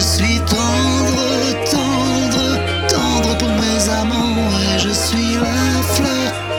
je suis tendre, tendre, tendre pour mes amants et je suis la fleur.